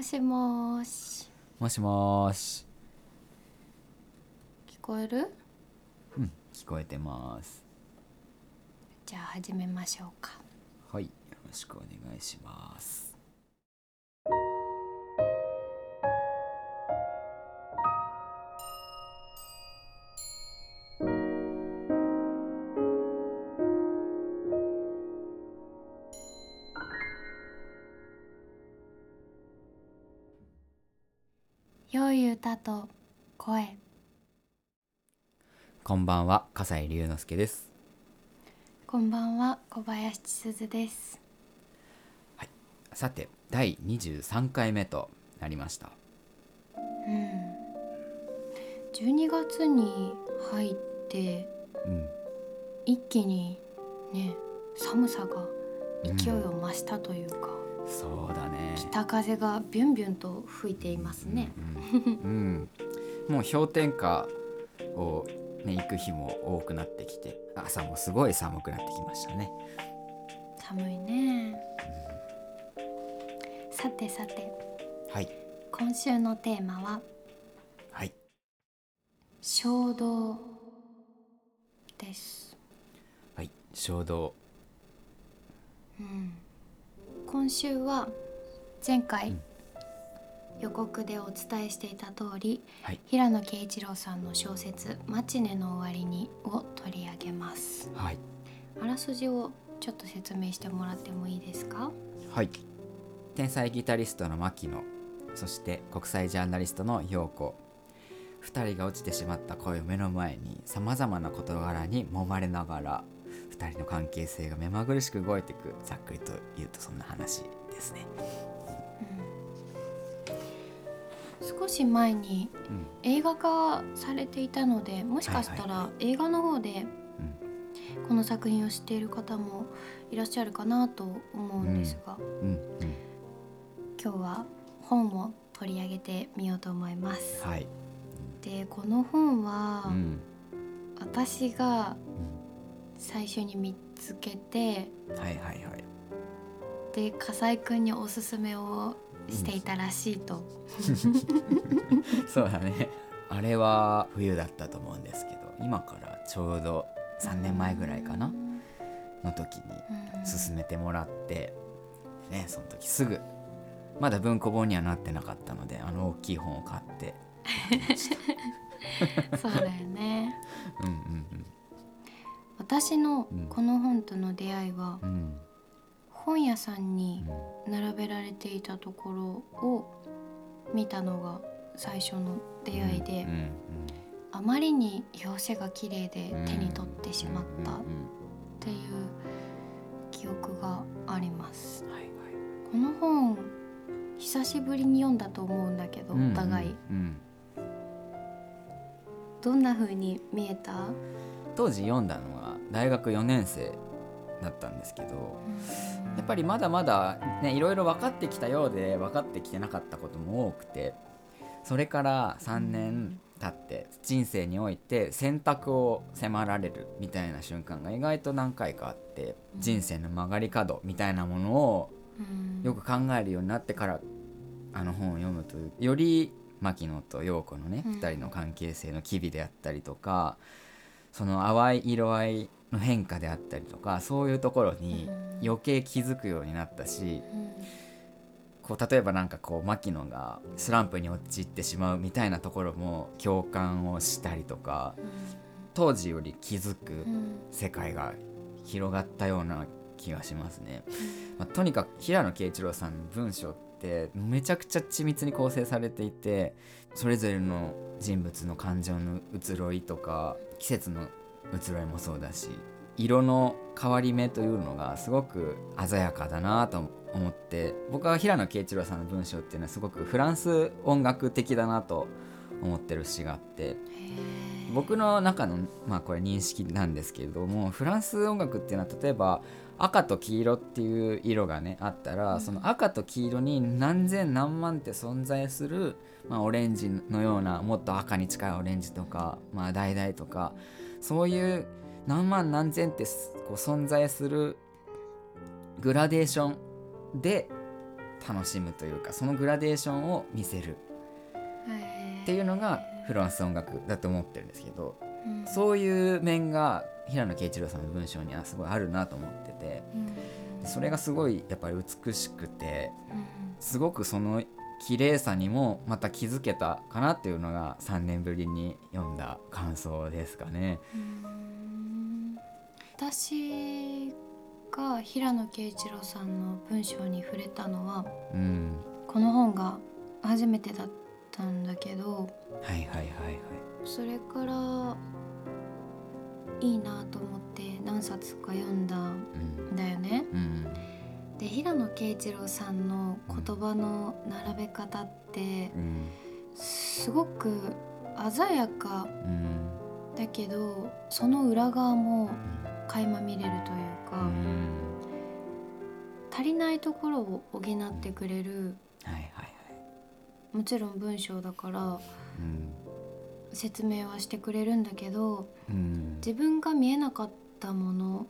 もしもーし。もしもーし。聞こえる？うん聞こえてます。じゃあ始めましょうか。はいよろしくお願いします良い歌と声。こんばんは笠井龍之介です。こんばんは小林千鈴です。さて第23回目となりました。うん。12月に入ってうん。一気にね寒さが勢いを増したというか、そうだね。北風がビュンビュンと吹いていますね、うん、うん。うん。もう氷点下をね行く日も多くなってきて朝もすごい寒くなってきましたね。寒いね、さてさて。はい。今週のテーマははい。衝動です、はい。衝動。うん、今週は前回うん。予告でお伝えしていた通り、はい。平野啓一郎さんの小説「マチネの終わりに」を取り上げます。はい。あらすじをちょっと説明してもらってもいいですか？はい。天才ギタリストの牧野そして国際ジャーナリストの陽子。2人が落ちてしまった恋を目の前にさまざまな事柄に揉まれながら2人の関係性が目まぐるしく動いていくざっくりと言うとそんな話ですね。少し前にうん。映画化されていたのでもしかしたら映画の方でこの作品を知っている方もいらっしゃるかなと思うんですが、うん。うん。今日は本を取り上げてみようと思います。はい、でこの本は、うん。私が最初に見つけてうん、はいはいはい。で笠井くんにおすすめをしていたらしいと、そうだね。あれは冬だったと思うんですけど今からちょうど3年前ぐらいかなの時にうん。勧めてもらってねその時すぐまだ文庫本にはなってなかったのであの大きい本を買って。そうだよね。うんうん私のうん。この本との出会いは本屋さんにうん。並べられていたところを見たのが最初の出会いで、うん。あまりに表紙が綺麗でうん。手に取ってしまったっていう記憶があります。はいはい。この本久しぶりに読んだと思うんだけど、お互い。うん。どんな風に見えた、当時読んだのは大学4年生だったんですけどやっぱりまだまだねいろいろ分かってきたようで分かってきてなかったことも多くてそれから3年経って人生において選択を迫られるみたいな瞬間が意外と何回かあってうん人生の曲がり角みたいなものをうん。よく考えるようになってからあの本を読むとより牧野と陽子のねうん。2人の関係性の機微であったりとかその淡い色合いの変化であったりとかそういうところにうん。余計気づくようになったしうん。こう例えばなんかこう牧野がスランプに陥ってしまうみたいなところも共感をしたりとか当時より気づくうん。世界が広がったような気がしますね。まあ、とにかく平野啓一郎さんの文章ってめちゃくちゃ緻密に構成されていてそれぞれの人物の感情の移ろいとか季節の移ろいもそうだし色の変わり目というのがすごく鮮やかだなと思って僕は平野啓一郎さんの文章っていうのはすごくフランス音楽的だなと思ってる詩があって僕の中のまあこれ認識なんですけれどもフランス音楽っていうのは例えば赤と黄色っていう色がねあったら、うん。その赤と黄色に何千何万って存在する、まあ、オレンジのようなもっと赤に近いオレンジとか、まあ、橙とかそういう何万何千ってすこう存在するグラデーションで楽しむというかそのグラデーションを見せる。っていうのがフランス音楽だと思ってるんですけど、うん、そういう面が平野啓一郎さんの文章にはすごいあるなと思ってて、うん、それがすごいやっぱり美しくて、うん、すごくその綺麗さにもまた気づけたかなっていうのが3年ぶりに読んだ感想ですかね。私が平野啓一郎さんの文章に触れたのは、うん、この本が初めてだったんだけど、はいはいはいはい、それからいいなと思って何冊か読んだ平野啓一郎さんの言葉の並べ方って、すごく鮮やかだけどその裏側も垣間見れるというか、足りないところを補ってくれる、もちろん文章だから、説明はしてくれるんだけど、自分が見えなかったもの、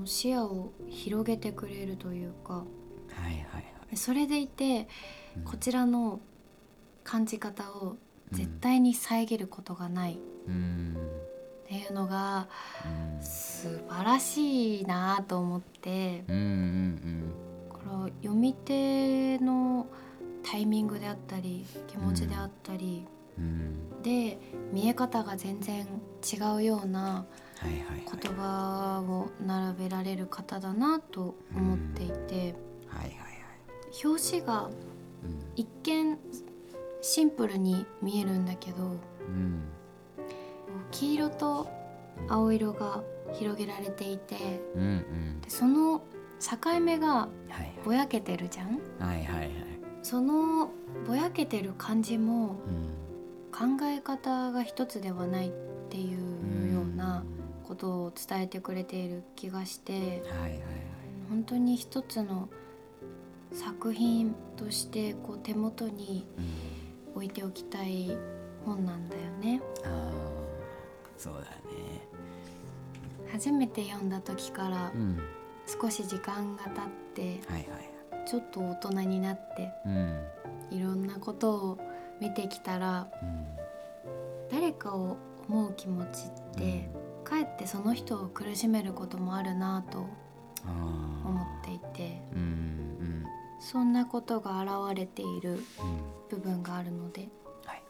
うん、視野を広げてくれるというか、はいはいはい、それでいて、こちらの感じ方を絶対に遮ることがない。うんっていうのが素晴らしいなと思って、うん。うんうん、読み手のタイミングであったり気持ちであったり、うん、で見え方が全然違うような言葉を並べられる方だなと思っていて、表紙が一見シンプルに見えるんだけど、うん。黄色と青色が広げられていて、うんうん、でその境目がぼやけてるじゃん、はいはいはい、そのぼやけてる感じも、考え方が一つではないっていうようなことを伝えてくれている気がして、はいはいはい、本当に一つの作品としてこう手元に置いておきたい本なんだよね。あそうだね。初めて読んだ時から少し時間が経って、はいはい、ちょっと大人になって、うん、いろんなことを見てきたら、うん、誰かを思う気持ちって、うん、かえってその人を苦しめることもあるなと思っていて、うんうん、そんなことが現れている部分があるので、はい、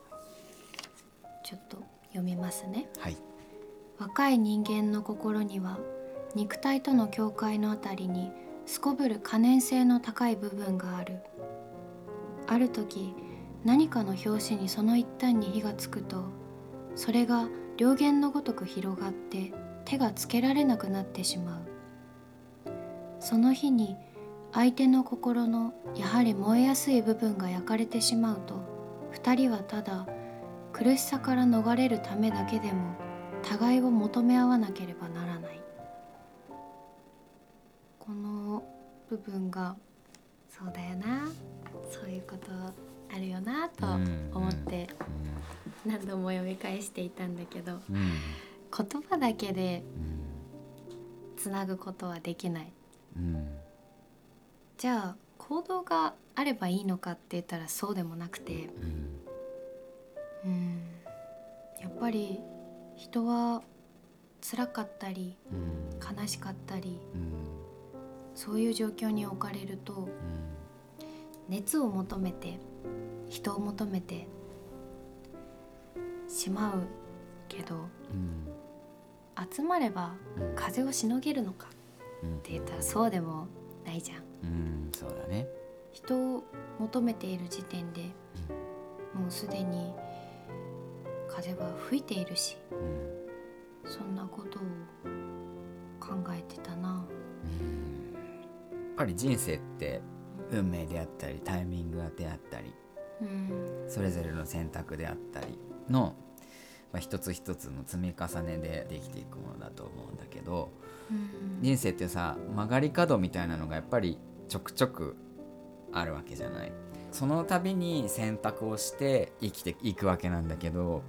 ちょっと読みますね、はい、若い人間の心には肉体との境界のあたりにすこぶる可燃性の高い部分がある。ある時何かの拍子にその一端に火がつくとそれが両弦のごとく広がって手がつけられなくなってしまう。その日に相手の心のやはり燃えやすい部分が焼かれてしまうと二人はただ苦しさから逃れるためだけでも互いを求め合わなければならない。この部分がそうだよな。そういうことあるよなと思って。何度も読み返していたんだけど、うん、言葉だけでつなぐことはできない、うん、じゃあ行動があればいいのかって言ったらそうでもなくて、うんうん。やっぱり人は辛かったり、悲しかったり、そういう状況に置かれると、熱を求めて人を求めてしまうけど、集まれば風をしのげるのかって言ったらそうでもないじゃん。うん、そうだね。人を求めている時点で、もうすでに風は吹いているし、うん、そんなことを考えてたな、うん、やっぱり人生って運命であったりタイミングであったり、うん、それぞれの選択であったりの、まあ、一つ一つの積み重ねでできていくものだと思うんだけど、うん、人生ってさ曲がり角みたいなのがやっぱりちょくちょくあるわけじゃない。その度に選択をして生きていくわけなんだけど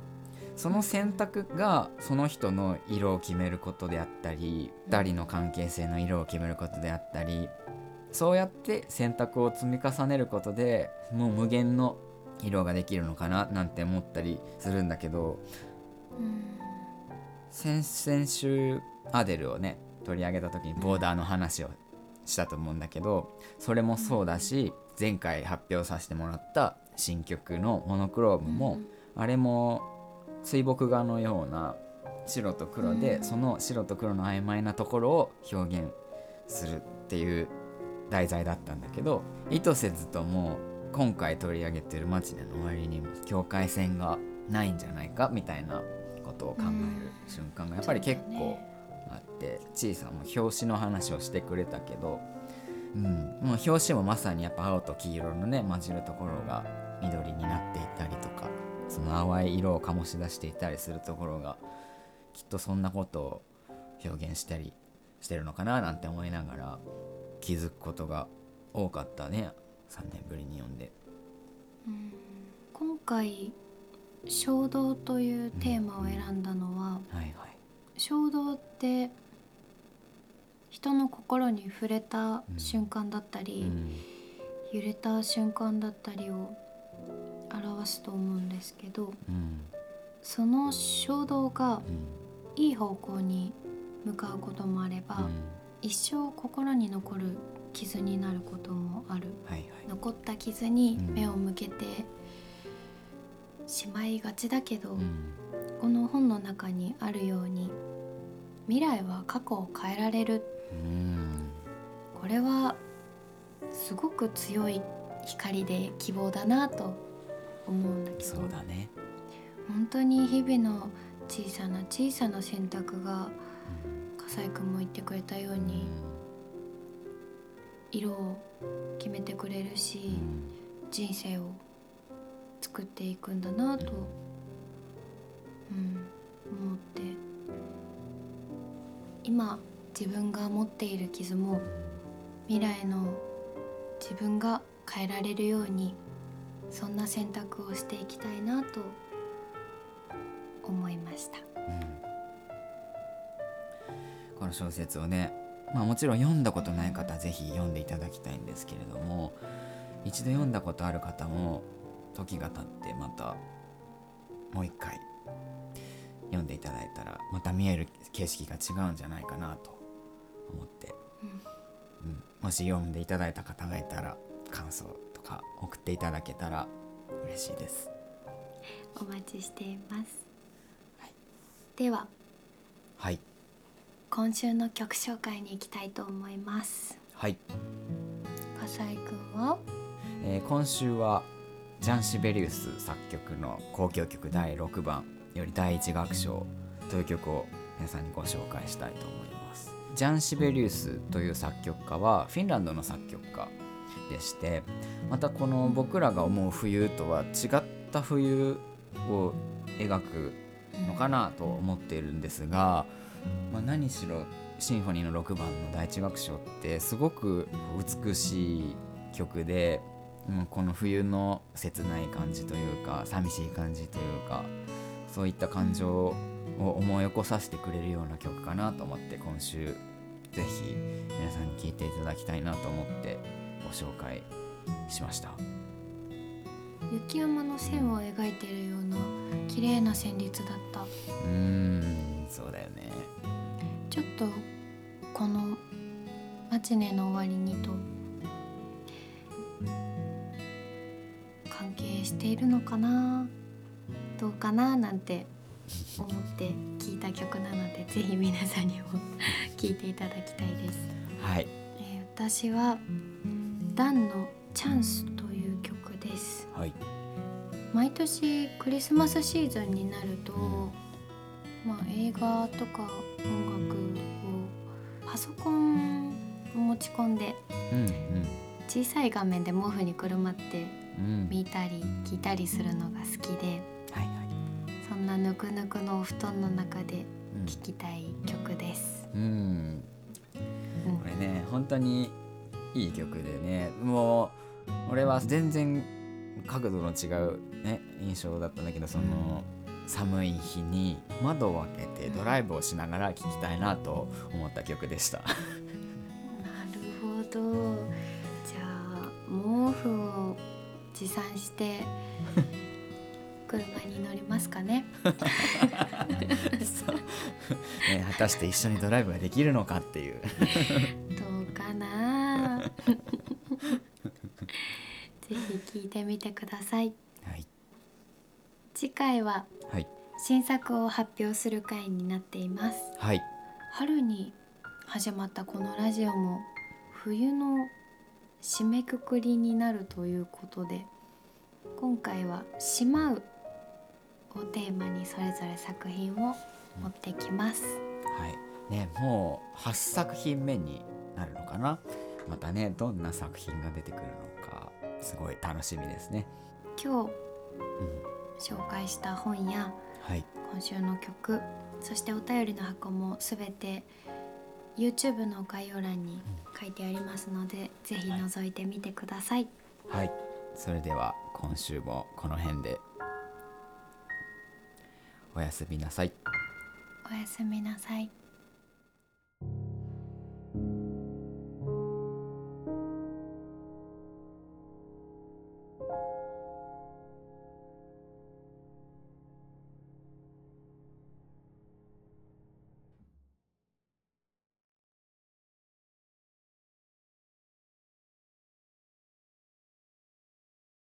その選択がその人の色を決めることであったり2人の関係性の色を決めることであったりそうやって選択を積み重ねることでもう無限の色ができるのかななんて思ったりするんだけど、うん、先々週アデルをね取り上げた時にボーダーの話をしたと思うんだけどそれもそうだし前回発表させてもらった新曲の「モノクロームも」あれも水墨画のような白と黒で、その白と黒の曖昧なところを表現するっていう題材だったんだけど意図せずとも今回取り上げてる「マチネの終わり」にも境界線がないんじゃないかみたいなことを考える瞬間がやっぱり結構あってちいさんも表紙の話をしてくれたけど、うん、もう表紙もまさにやっぱ青と黄色のね混じるところが緑になっていたりとかその淡い色を醸し出していたりするところがきっとそんなことを表現したりしてるのかななんて思いながら気づくことが多かったね。3年ぶりに読んで。うん。今回衝動というテーマを選んだのは、うんはいはい、衝動って人の心に触れた瞬間だったり、うん、揺れた瞬間だったりを表すと思うんですけど、うん、その衝動がいい方向に向かうこともあれば、一生心に残る傷になることもある、はいはい、残った傷に目を向けてしまいがちだけど、うん、この本の中にあるように未来は過去を変えられる、うん、これはすごく強い光で希望だなと思うんだけど。そうだね。本当に日々の小さな小さな選択が、笠井君も言ってくれたように、色を決めてくれるし、人生を作っていくんだなと、うん、思って。今自分が持っている傷も未来の自分が変えられるようにそんな選択をしていきたいなと思いました、うん、この小説をねまあもちろん読んだことない方是非読んでいただきたいんですけれども一度読んだことある方も時が経ってまたもう一回読んでいただいたらまた見える景色が違うんじゃないかなと思って、うん、うん、もし読んでいただいた方がいたら感想とか送っていただけたら嬉しいです。お待ちしています、はい、でははい。今週の曲紹介に行きたいと思います。はい。笠井くんは、えー、今週はジャン・シベリウス作曲の交響曲第6番より第1楽章という曲を皆さんにご紹介したいと思います。ジャン・シベリウスという作曲家はフィンランドの作曲家でしてまたこの僕らが思う冬とは違った冬を描くのかなと思っているんですが、まあ、何しろシンフォニーの6番の第1楽章ってすごく美しい曲でもうこの冬の切ない感じというか寂しい感じというかそういった感情を思い起こさせてくれるような曲かなと思って今週ぜひ皆さんに聴いていただきたいなと思ってご紹介しました。雪山の線を描いているような綺麗な旋律だった。うんそうだよね。ちょっとこの「マチネの終わりに」としているのかな？どうかな？なんて思って聞いた曲なのでぜひ皆さんにも 聴いていただきたいです。はい、えー、私はダンのチャンスという曲です。はい、毎年クリスマスシーズンになると、まあ、映画とか音楽をパソコンを持ち込んで、うんうん、小さい画面で毛布にくるまって見たり聞いたりするのが好きで、はいはい、そんなぬくぬくのお布団の中で聴きたい曲です。うん、うん、これね本当にいい曲でねもう俺は全然角度の違う、ね、印象だったんだけどその寒い日に窓を開けてドライブをしながら聴きたいなと思った曲でした。持参して車に乗りますかね。ね果たして一緒にドライブができるのかっていう。どうかな。ぜひ聞いてみてください、はい、次回は、はい、新作を発表する回になっています、はい、春に始まったこのラジオも冬の締めくくりになるということで今回は「しまう」をテーマにそれぞれ作品を持ってきます。はいね、もう8作品目になるのかな？またねどんな作品が出てくるのかすごい楽しみですね。今日、うん、紹介した本や、はい、今週の曲そしてお便りの箱もすべて YouTube の概要欄に書いてありますので、うん、ぜひ覗いてみてください。はい、それでは今週もこの辺でおやすみなさい。おやすみなさい。